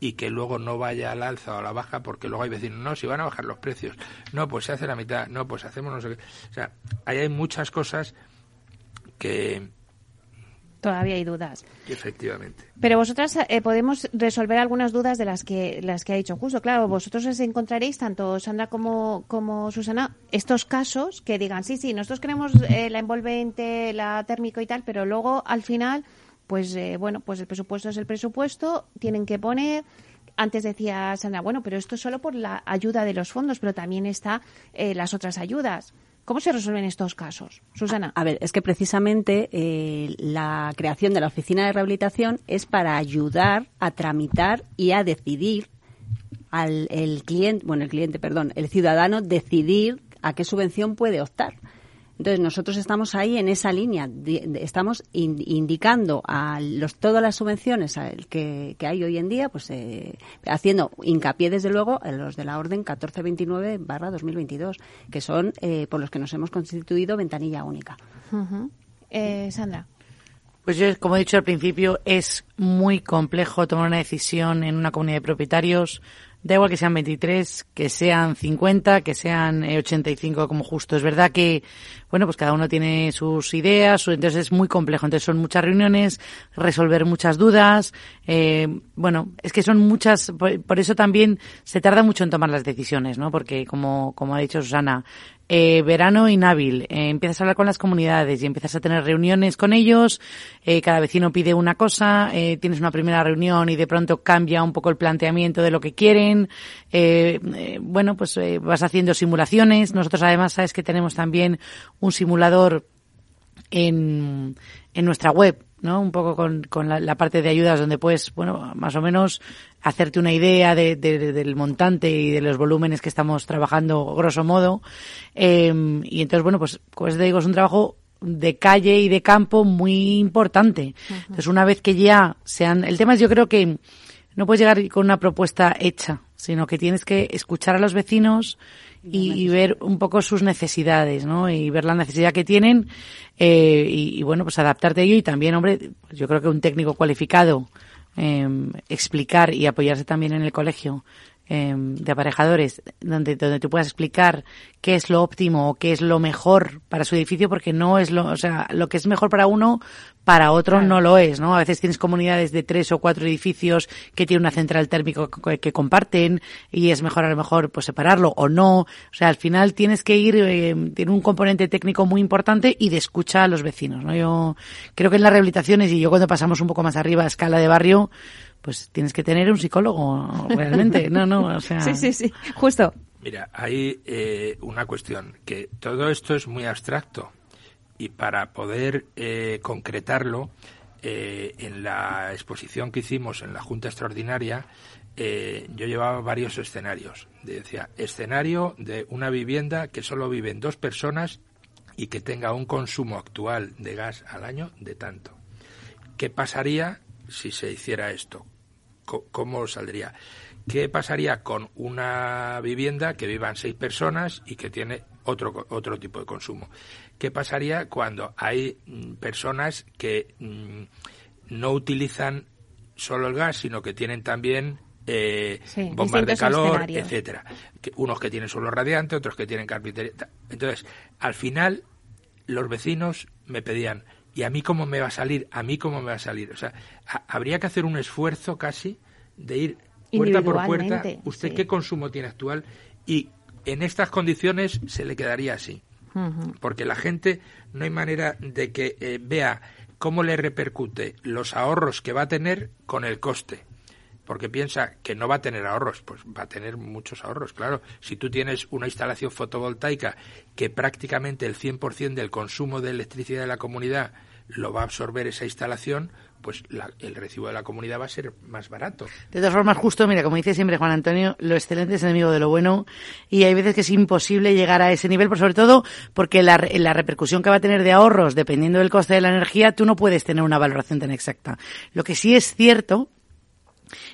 Speaker 5: y que luego no vaya al alza o a la baja, porque luego hay vecinos, no, si van a bajar los precios, no, pues se hace la mitad, no, pues hacemos no sé qué. O sea, ahí hay muchas cosas que,
Speaker 2: Todavía hay dudas.
Speaker 5: Efectivamente.
Speaker 2: Pero vosotras eh, podemos resolver algunas dudas de las que las que ha dicho justo. Claro, vosotros os encontraréis, tanto Sandra como, como Susana, estos casos que digan, sí, sí, nosotros queremos eh, la envolvente, la térmico y tal, pero luego al final, pues eh, bueno, pues el presupuesto es el presupuesto, tienen que poner antes decía Sandra, bueno, pero esto es solo por la ayuda de los fondos, pero también está las otras ayudas. ¿Cómo se resuelven estos casos, Susana?
Speaker 4: A, ver, es que precisamente eh, la creación de la oficina de rehabilitación es para ayudar a tramitar y a decidir al el cliente, bueno, el cliente, perdón, el ciudadano decidir a qué subvención puede optar. Entonces, nosotros estamos ahí en esa línea, estamos indicando a los, todas las subvenciones que, que hay hoy en día, pues eh, haciendo hincapié, desde luego, en los de la orden 1429-2022, que son eh, por los que nos hemos constituido ventanilla única.
Speaker 2: Eh, Sandra.
Speaker 3: Pues yo, como he dicho al principio, es muy complejo tomar una decisión en una comunidad de propietarios Da igual que sean 23, que sean 50, que sean 85 como justo. Es verdad que, bueno, pues cada uno tiene sus ideas, entonces es muy complejo. Entonces son muchas reuniones, resolver muchas dudas. Eh, bueno, es que son muchas, por, eso también se tarda mucho en tomar las decisiones, ¿no? Porque como, como ha dicho Susana, eh, verano inhábil, eh, empiezas a hablar con las comunidades y empiezas a tener reuniones con ellos, eh, cada vecino pide una cosa, eh, tienes una primera reunión y de pronto cambia un poco el planteamiento de lo que quieren, eh, bueno, pues vas haciendo simulaciones. Nosotros además sabes que tenemos también un simulador en, en nuestra web ¿no? Un poco con, con la, parte de ayudas donde puedes, bueno, más o menos hacerte una idea de, del montante y de los volúmenes que estamos trabajando, grosso modo. Em, y entonces, bueno, pues, como te digo, es un trabajo de calle y de campo muy importante. Entonces, una vez que ya sean, el tema es yo creo que no puedes llegar con una propuesta hecha, sino que tienes que escuchar a los vecinos y, ver un poco sus necesidades, ¿no? Y ver la necesidad que tienen eh, y, bueno, pues adaptarte a ello y también, hombre, yo creo que un técnico cualificado em, explicar y apoyarse también en el colegio em, de aparejadores, donde, donde tú puedas explicar qué es lo óptimo o qué es lo mejor para su edificio, porque no es lo, o sea, lo que es mejor para uno, para otro no lo es, ¿no? A veces tienes comunidades de tres o cuatro edificios que tienen una central térmica que comparten y es mejor a lo mejor pues separarlo o no. O sea, al final tienes que ir, eh, tiene un componente técnico muy importante y de escucha a los vecinos, ¿no? Yo creo que en las rehabilitaciones y yo cuando pasamos un poco más arriba a escala de barrio, pues tienes que tener un psicólogo realmente. No, no, o sea.
Speaker 2: Sí, sí, sí, justo.
Speaker 5: Mira, hay eh, una cuestión, que todo esto es muy abstracto y para poder eh, concretarlo, eh, en la exposición que hicimos en la Junta Extraordinaria, yo llevaba varios escenarios. Decía, escenario de una vivienda que solo viven dos personas y que tenga un consumo actual de gas al año de tanto. ¿Qué pasaría si se hiciera esto? ¿Cómo saldría? ¿Qué pasaría con una vivienda que vivan seis personas y que tiene otro, otro tipo de consumo? ¿Qué pasaría cuando hay mm, personas que mm, no utilizan solo el gas, sino que tienen también eh, bombas de calor, etcétera. unos que tienen solo radiante, otros que tienen carpintería. Entonces, al final, los vecinos me pedían, ¿y a mí cómo me va a salir? ¿A mí cómo me va a salir? O sea, habría que hacer un esfuerzo casi de ir puerta por puerta, usted qué consumo tiene actual y en estas condiciones se le quedaría así. Porque la gente no hay manera de que eh, vea cómo le repercute los ahorros que va a tener con el coste. Porque piensa que no va a tener ahorros, pues va a tener muchos ahorros, claro. Si tú tienes una instalación fotovoltaica que prácticamente el 100% del consumo de electricidad de la comunidad lo va a absorber esa instalación, pues el recibo de la comunidad va a ser más barato.
Speaker 3: De todas formas, justo, mira, como dice siempre Juan Antonio, lo excelente es enemigo de lo bueno y hay veces que es imposible llegar a ese nivel, pero sobre todo porque la, la repercusión que va a tener de ahorros, dependiendo del coste de la energía, tú no puedes tener una valoración tan exacta. Lo que sí es cierto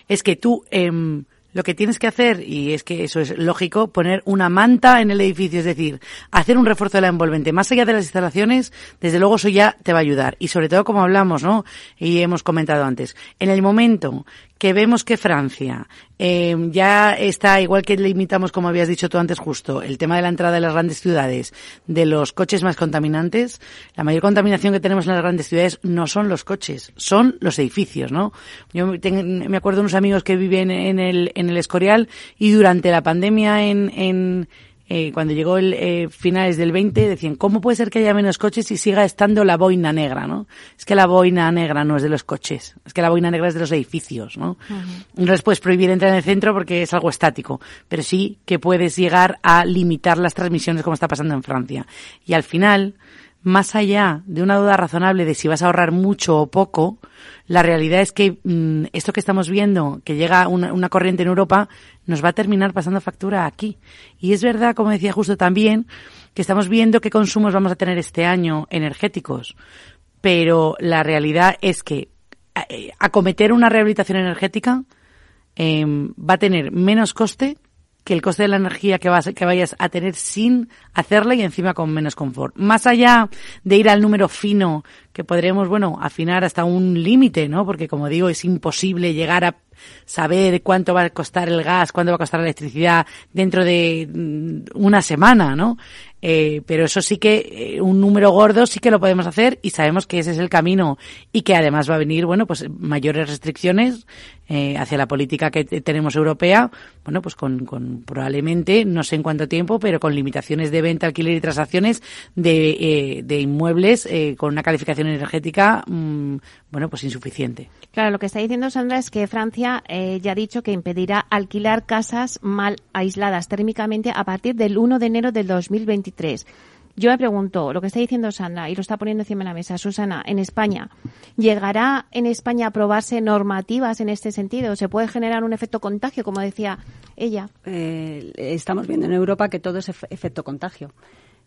Speaker 3: es que tú... Eh, lo que tienes que hacer, y es que eso es lógico, poner una manta en el edificio, es decir, hacer un refuerzo de la envolvente. Más allá de las instalaciones, desde luego eso ya te va a ayudar. Y sobre todo, como hablamos, ¿no? Y hemos comentado antes, en el momento que vemos que Francia eh, ya está, igual que limitamos, como habías dicho tú antes justo, el tema de la entrada de las grandes ciudades, de los coches más contaminantes, la mayor contaminación que tenemos en las grandes ciudades no son los coches, son los edificios, ¿no? Yo me acuerdo de unos amigos que viven en el, en el Escorial y durante la pandemia en, en eh, cuando llegó el eh, finales del 20, decían, ¿cómo puede ser que haya menos coches y siga estando la boina negra, no? Es que la boina negra no es de los coches, es que la boina negra es de los edificios, ¿no? No les puedes prohibir entrar en el centro porque es algo estático, pero sí que puedes llegar a limitar las transmisiones como está pasando en Francia. Y al final, más allá de una duda razonable de si vas a ahorrar mucho o poco, la realidad es que mm, esto que estamos viendo, que llega una, una, corriente en Europa, nos va a terminar pasando factura aquí. Y es verdad, como decía justo también, que estamos viendo qué consumos vamos a tener este año energéticos. Pero la realidad es que eh, acometer una rehabilitación energética eh, va a tener menos coste que el coste de la energía que, vas, que vayas a tener sin hacerla y encima con menos confort. Más allá de ir al número fino, que podremos, bueno, afinar hasta un límite, ¿no? Porque como digo, es imposible llegar a saber cuánto va a costar el gas, cuánto va a costar la electricidad dentro de mm, una semana, ¿no? Eh, pero eso sí que eh, un número gordo sí que lo podemos hacer y sabemos que ese es el camino y que además va a venir, bueno, pues mayores restricciones eh, hacia la política que tenemos europea, bueno, pues con, con, probablemente, no sé en cuánto tiempo, pero con limitaciones de venta, alquiler y transacciones de, eh, de inmuebles eh, con una calificación energética, mmm, bueno, pues insuficiente.
Speaker 2: Claro, lo que está diciendo Sandra es que Francia eh, ya ha dicho que impedirá alquilar casas mal aisladas térmicamente a partir del 1 de enero del 2023. Yo me pregunto, lo que está diciendo Sandra y lo está poniendo encima de la mesa, Susana, en España, ¿llegará en España a aprobarse normativas en este sentido? ¿Se puede generar un efecto contagio, como decía ella?
Speaker 4: Eh, estamos viendo en Europa que todo es efecto contagio.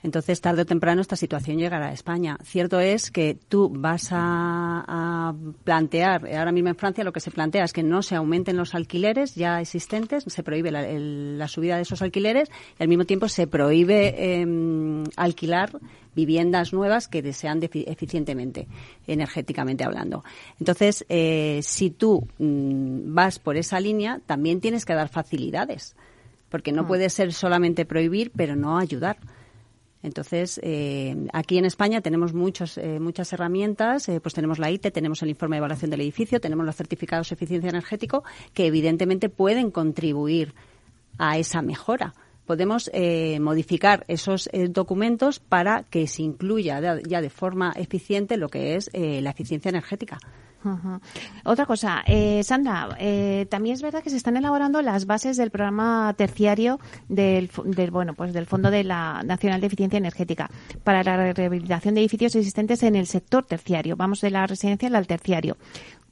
Speaker 4: Entonces, tarde o temprano esta situación llegará a España. Cierto es que tú vas a, plantear, ahora mismo en Francia lo que se plantea es que no se aumenten los alquileres ya existentes, se prohíbe la, subida de esos alquileres y al mismo tiempo se prohíbe em, alquilar viviendas nuevas que desean eficientemente, energéticamente hablando. Entonces, eh, si tú mm, vas por esa línea, también tienes que dar facilidades, porque no mm. puede ser solamente prohibir, pero no ayudar. Entonces, eh, aquí en España tenemos muchos, eh, muchas herramientas, eh, pues tenemos la ITE, tenemos el informe de evaluación del edificio, tenemos los certificados de eficiencia energético, que evidentemente pueden contribuir a esa mejora. Podemos modificar esos documentos para que se incluya ya de forma eficiente lo que es la eficiencia energética.
Speaker 2: Otra cosa, eh, Sandra, eh, también es verdad que se están elaborando las bases del programa terciario del, bueno, pues del Fondo de la Nacional de Eficiencia Energética para la rehabilitación de edificios existentes en el sector terciario. Vamos de la residencia al terciario.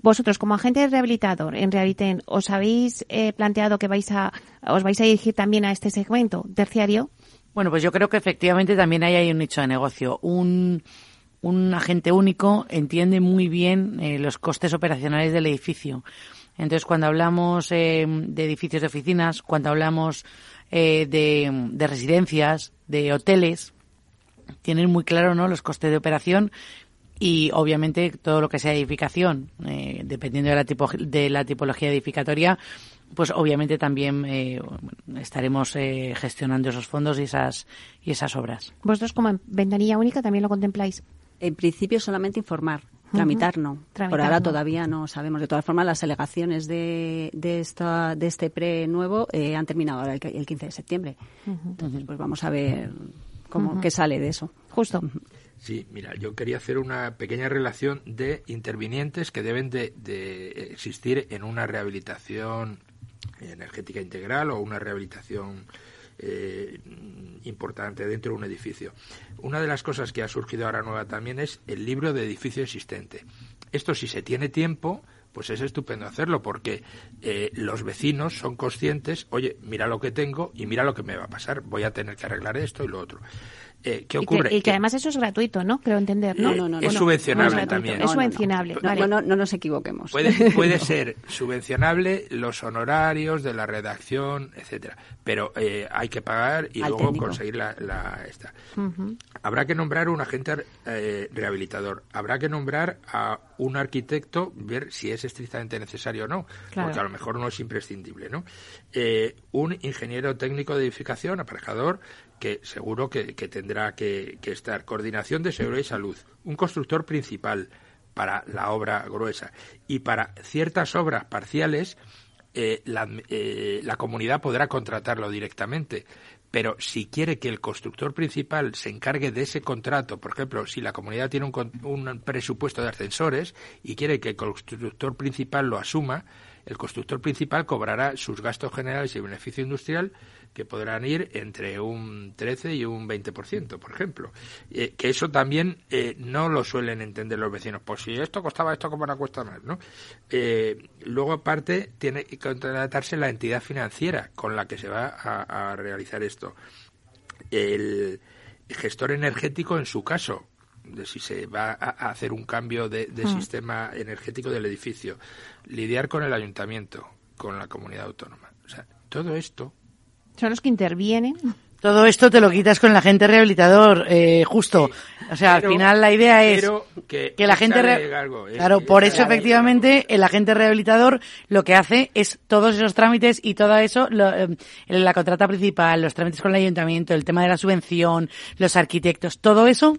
Speaker 2: Vosotros, como agente rehabilitador en Rehabiliten, ¿os habéis eh, planteado que vais a, os vais a dirigir también a este segmento terciario?
Speaker 3: Bueno, pues yo creo que efectivamente también hay, hay un nicho de negocio. Un, un agente único entiende muy bien eh, los costes operacionales del edificio. Entonces, cuando hablamos eh, de edificios de oficinas, cuando hablamos eh, de, residencias, de hoteles, tienen muy claro ¿no? los costes de operación y, obviamente, todo lo que sea edificación, dependiendo de la, tipo, de la tipología edificatoria, pues obviamente también estaremos gestionando esos fondos y esas, y esas obras.
Speaker 2: ¿Vosotros como ventanilla única también lo contempláis?
Speaker 4: En principio solamente informar, tramitar no. Por ahora todavía no sabemos. De todas formas, las alegaciones de, de, esta, de este pre nuevo eh, han terminado ahora el, 15 de septiembre. Entonces, pues vamos a ver cómo, qué sale de eso.
Speaker 2: Justo.
Speaker 5: Sí, mira, yo quería hacer una pequeña relación de intervinientes que deben de, de existir en una rehabilitación energética integral o una rehabilitación eh, importante dentro de un edificio. Una de las cosas que ha surgido ahora nueva también es el libro de edificio existente. Esto si se tiene tiempo, pues es estupendo hacerlo porque eh, los vecinos son conscientes, oye, mira lo que tengo y mira lo que me va a pasar, voy a tener que arreglar esto y lo otro. Eh, ¿Qué ocurre?
Speaker 2: Y que, además eso es gratuito, ¿no? Creo entender, ¿no?
Speaker 5: no, no es subvencionable también.
Speaker 2: Es subvencionable.
Speaker 4: No, no, nos equivoquemos.
Speaker 5: Puede, puede ser subvencionable los honorarios de la redacción, etcétera, pero eh, hay que pagar y luego conseguir la, esta. Habrá que nombrar un agente eh, rehabilitador. Habrá que nombrar a un arquitecto, ver si es estrictamente necesario o no, porque a lo mejor no es imprescindible, ¿no? un ingeniero técnico de edificación, aparejador, que seguro que, tendrá que, estar. Coordinación de seguridad y salud. Un constructor principal para la obra gruesa. Y para ciertas obras parciales, eh, eh, la, comunidad podrá contratarlo directamente. Pero si quiere que el constructor principal se encargue de ese contrato, por ejemplo, si la comunidad tiene un, un presupuesto de ascensores y quiere que el constructor principal lo asuma, el constructor principal cobrará sus gastos generales y beneficio industrial que podrán ir entre un 13 y un 20%, por ejemplo. Eh, que eso también eh, no lo suelen entender los vecinos. Pues si esto costaba esto, ¿cómo no cuesta más? ¿no? Eh, luego, aparte, tiene que contratarse la entidad financiera con la que se va a, realizar esto. El gestor energético, en su caso, de si se va a hacer un cambio de, hmm. sistema energético del edificio, lidiar con el ayuntamiento, con la comunidad autónoma. O sea, todo esto
Speaker 2: son los que intervienen.
Speaker 3: Todo esto te lo quitas con el agente rehabilitador, eh, justo. o sea, al final la idea es que, la gente... claro, por eso efectivamente el agente rehabilitador lo que hace es todos esos trámites y todo eso, eh, la contrata principal, los trámites con el ayuntamiento, el tema de la subvención, los arquitectos, todo eso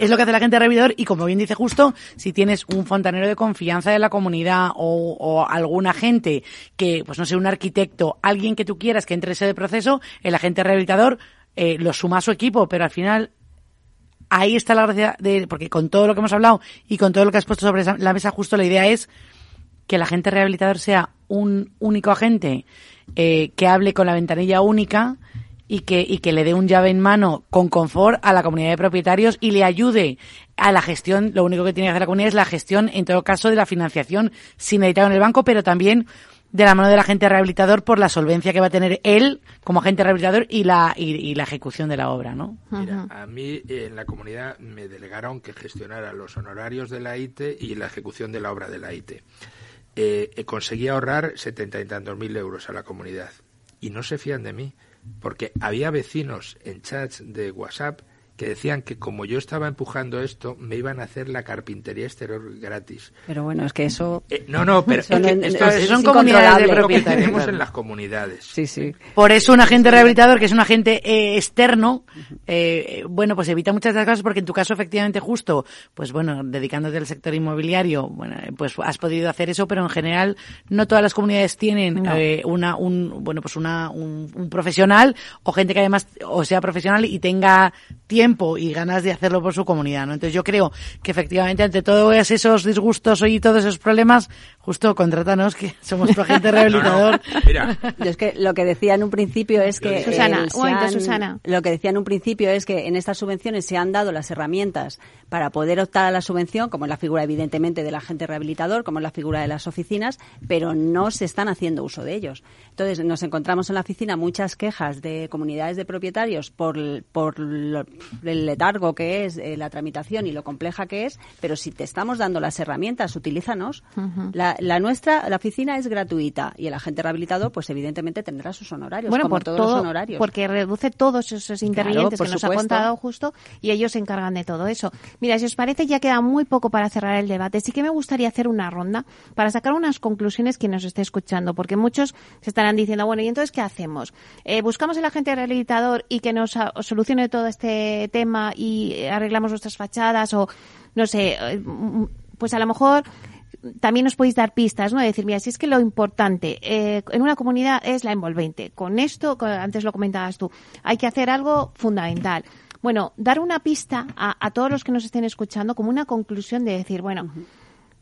Speaker 3: es lo que hace la gente rehabilitador y como bien dice justo, si tienes un fontanero de confianza de la comunidad o, o alguna gente que, pues no sé, un arquitecto, alguien que tú quieras que entre ese proceso, el agente rehabilitador eh, lo suma a su equipo, pero al final ahí está la gracia de, porque con todo lo que hemos hablado y con todo lo que has puesto sobre la mesa justo la idea es que el agente rehabilitador sea un único agente eh, que hable con la ventanilla única y que, y que le dé un llave en mano con confort a la comunidad de propietarios y le ayude a la gestión. Lo único que tiene que hacer la comunidad es la gestión, en todo caso, de la financiación sin editar en el banco, pero también de la mano del agente rehabilitador por la solvencia que va a tener él como agente rehabilitador y la, y, la ejecución de la obra, ¿no?
Speaker 5: Mira, a mí en la comunidad me delegaron que gestionara los honorarios de la IT y la ejecución de la obra de la IT. Eh, conseguí ahorrar setenta y tantos mil euros a la comunidad y no se fían de mí porque había vecinos en chats de WhatsApp que decían que como yo estaba empujando esto, me iban a hacer la carpintería exterior gratis.
Speaker 4: Pero bueno, es que eso...
Speaker 5: Eh, no, no, pero
Speaker 3: son, son comunidades de propietarios.
Speaker 5: tenemos en las comunidades.
Speaker 4: Sí, sí.
Speaker 3: Por eso un agente rehabilitador, que es un agente eh, externo, eh, bueno, pues evita muchas de las cosas porque en tu caso, efectivamente, justo, pues bueno, dedicándote al sector inmobiliario, bueno, pues has podido hacer eso, pero en general no todas las comunidades tienen una, un, bueno, pues una, un, un profesional o gente que además o sea profesional y tenga tiempo tiempo y ganas de hacerlo por su comunidad, ¿no? Entonces yo creo que efectivamente ante todos esos disgustos y todos esos problemas, justo contrátanos que somos tu agente rehabilitador.
Speaker 4: Mira. es que lo que decía en un principio es que
Speaker 2: Susana, Susana.
Speaker 4: Lo que decía en un principio es que en estas subvenciones se han dado las herramientas para poder optar a la subvención, como es la figura evidentemente del agente rehabilitador, como es la figura de las oficinas, pero no se están haciendo uso de ellos. Entonces nos encontramos en la oficina muchas quejas de comunidades de propietarios por, por el letargo que es eh, la tramitación y lo compleja que es, pero si te estamos dando las herramientas, utilízanos. la, nuestra, la oficina es gratuita y el agente rehabilitador, pues evidentemente tendrá sus honorarios, bueno, como por todos los honorarios.
Speaker 2: Porque reduce todos esos intervinientes que nos ha contado justo y ellos se encargan de todo eso. Mira, si os parece, ya queda muy poco para cerrar el debate. Sí que me gustaría hacer una ronda para sacar unas conclusiones que nos esté escuchando, porque muchos se estarán diciendo, bueno, ¿y entonces qué hacemos? Eh, ¿Buscamos el agente rehabilitador y que nos solucione todo este tema y arreglamos nuestras fachadas o no sé, eh, pues a lo mejor también os podéis dar pistas, ¿no? De decir, mira, si es que lo importante eh, en una comunidad es la envolvente. Con esto, antes lo comentabas tú, hay que hacer algo fundamental. Bueno, dar una pista a, todos los que nos estén escuchando como una conclusión de decir, bueno,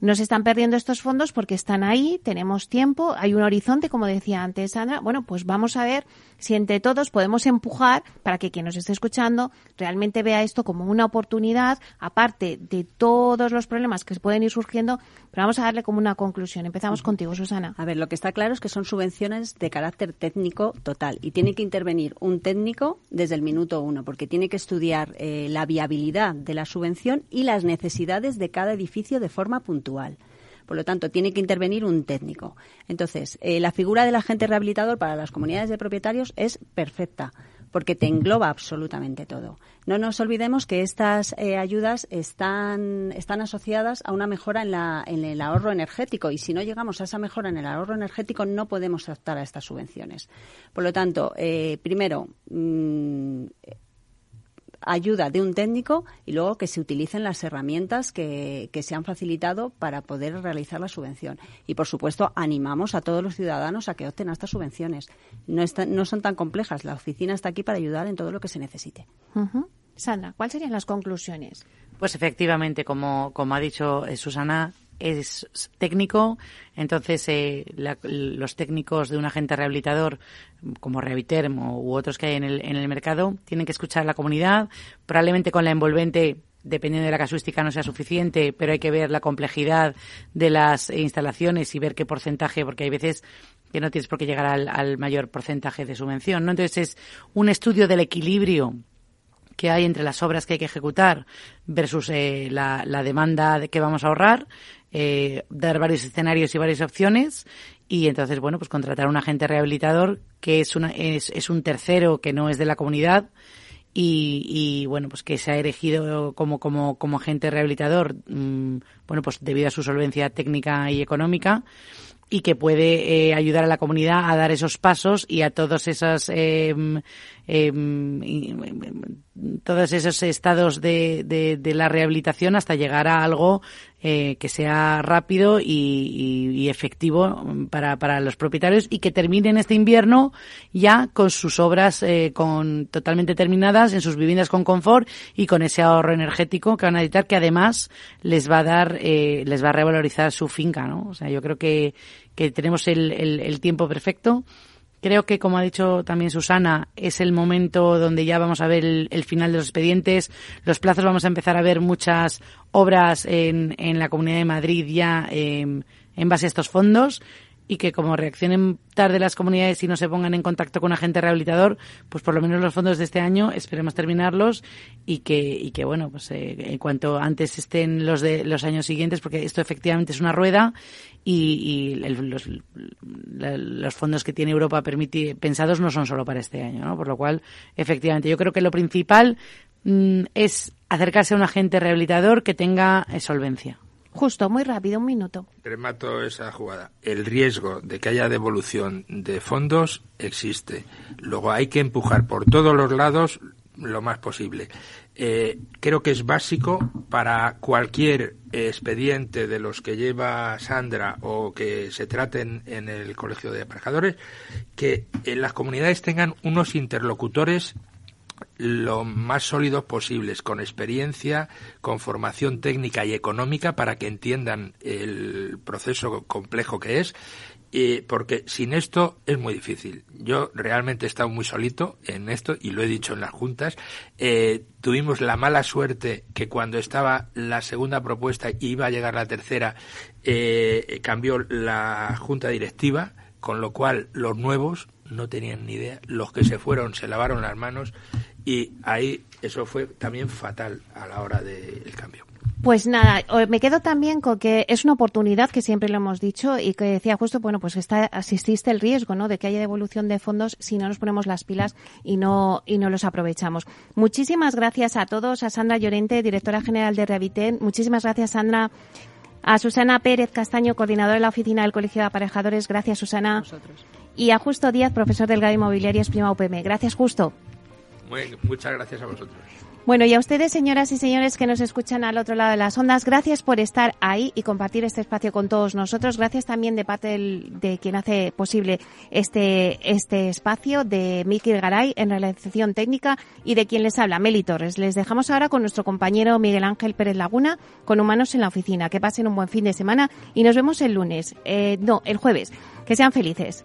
Speaker 2: no se están perdiendo estos fondos porque están ahí, tenemos tiempo, hay un horizonte, como decía antes Sandra. Bueno, pues vamos a ver si entre todos podemos empujar para que quien nos esté escuchando realmente vea esto como una oportunidad, aparte de todos los problemas que pueden ir surgiendo, pero vamos a darle como una conclusión. Empezamos contigo, Susana.
Speaker 4: A ver, lo que está claro es que son subvenciones de carácter técnico total y tiene que intervenir un técnico desde el minuto uno, porque tiene que estudiar eh, la viabilidad de la subvención y las necesidades de cada edificio de forma puntual. Por lo tanto, tiene que intervenir un técnico. Entonces, eh, la figura del agente rehabilitador para las comunidades de propietarios es perfecta porque te engloba absolutamente todo. No nos olvidemos que estas eh, ayudas están, están asociadas a una mejora en, la, en el ahorro energético y si no llegamos a esa mejora en el ahorro energético no podemos optar a estas subvenciones. Por lo tanto, eh, primero, mm, ayuda de un técnico y luego que se utilicen las herramientas que, que se han facilitado para poder realizar la subvención. Y, por supuesto, animamos a todos los ciudadanos a que opten a estas subvenciones. No, no son tan complejas. La oficina está aquí para ayudar en todo lo que se necesite.
Speaker 2: Sandra, ¿cuáles serían las conclusiones?
Speaker 3: Pues efectivamente, como, como ha dicho eh, Susana, es técnico, entonces eh, los técnicos de un agente rehabilitador como Rehabiliterm u otros que hay en el, en el mercado tienen que escuchar a la comunidad, probablemente con la envolvente dependiendo de la casuística no sea suficiente, pero hay que ver la complejidad de las instalaciones y ver qué porcentaje, porque hay veces que no tienes por qué llegar al, al mayor porcentaje de subvención, ¿no? Entonces es un estudio del equilibrio que hay entre las obras que hay que ejecutar versus eh, la, la, demanda que vamos a ahorrar, eh, dar varios escenarios y varias opciones y entonces, bueno, pues contratar a un agente rehabilitador que es, una, es, es un tercero que no es de la comunidad y, y, bueno, pues que se ha elegido como, como, como agente rehabilitador, mmm, bueno, pues debido a su solvencia técnica y económica y que puede eh, ayudar a la comunidad a dar esos pasos y a todos esos eh, eh, todos esos estados de, de, de, la rehabilitación hasta llegar a algo eh, que sea rápido y, y, y efectivo para, para, los propietarios y que terminen este invierno ya con sus obras eh, con totalmente terminadas en sus viviendas con confort y con ese ahorro energético que van a necesitar que además les va a dar eh, les va a revalorizar su finca no o sea yo creo que, que tenemos el, el, el tiempo perfecto Creo que, como ha dicho también Susana, es el momento donde ya vamos a ver el, final de los expedientes. Los plazos vamos a empezar a ver muchas obras en, en la Comunidad de Madrid ya eh, en base a estos fondos. Y que como reaccionen tarde las comunidades y no se pongan en contacto con un agente rehabilitador, pues por lo menos los fondos de este año esperemos terminarlos y que, y que bueno, pues eh, en cuanto antes estén los de los años siguientes, porque esto efectivamente es una rueda y, los, los, fondos que tiene Europa permite, pensados no son solo para este año, ¿no? Por lo cual, efectivamente, yo creo que lo principal mm, es acercarse a un agente rehabilitador que tenga solvencia.
Speaker 2: Justo, muy rápido, un minuto.
Speaker 5: Remato esa jugada. El riesgo de que haya devolución de fondos existe. Luego hay que empujar por todos los lados lo más posible. Eh, creo que es básico para cualquier expediente de los que lleva Sandra o que se traten en el Colegio de Aparejadores que en las comunidades tengan unos interlocutores lo más sólidos posibles, con experiencia, con formación técnica y económica para que entiendan el proceso complejo que es, porque sin esto es muy difícil. Yo realmente he estado muy solito en esto y lo he dicho en las juntas. Eh, tuvimos la mala suerte que cuando estaba la segunda propuesta y iba a llegar la tercera, eh, cambió la junta directiva, con lo cual los nuevos no tenían ni idea. Los que se fueron se lavaron las manos y ahí eso fue también fatal a la hora del cambio.
Speaker 2: Pues nada, me quedo también con que es una oportunidad que siempre lo hemos dicho y que decía justo, bueno, pues está, existe el riesgo, ¿no? De que haya devolución de fondos si no nos ponemos las pilas y no, y no los aprovechamos. Muchísimas gracias a todos, a Sandra Llorente, directora general de Rehabiten. Muchísimas gracias, Sandra. A Susana Pérez Castaño, coordinadora de la oficina del Colegio de Aparejadores. Gracias, Susana. Y a Justo Díaz, profesor del GAD Inmobiliarias Prima UPM. Gracias, Justo
Speaker 5: muchas gracias a vosotros.
Speaker 2: Bueno, y a ustedes, señoras y señores que nos escuchan al otro lado de las ondas, gracias por estar ahí y compartir este espacio con todos nosotros. Gracias también de parte de quien hace posible este, este espacio, de Miki Garay en realización técnica y de quien les habla, Meli Torres. Les dejamos ahora con nuestro compañero Miguel Ángel Pérez Laguna con Humanos en la Oficina. Que pasen un buen fin de semana y nos vemos el lunes, eh, no, el jueves. Que sean felices.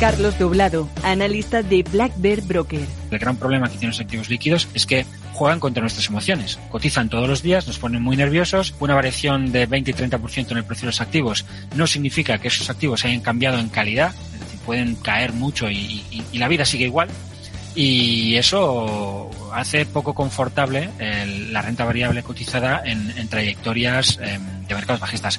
Speaker 12: Carlos Doblado, analista de Black Bear Broker.
Speaker 13: El gran problema que tienen los activos líquidos es que juegan contra nuestras emociones. Cotizan todos los días, nos ponen muy nerviosos. Una variación de 20 y 30% en el precio de los activos no significa que esos activos hayan cambiado en calidad, es decir, pueden caer mucho y, la vida sigue igual. Y eso hace poco confortable la renta variable cotizada en, trayectorias em, de mercados bajistas.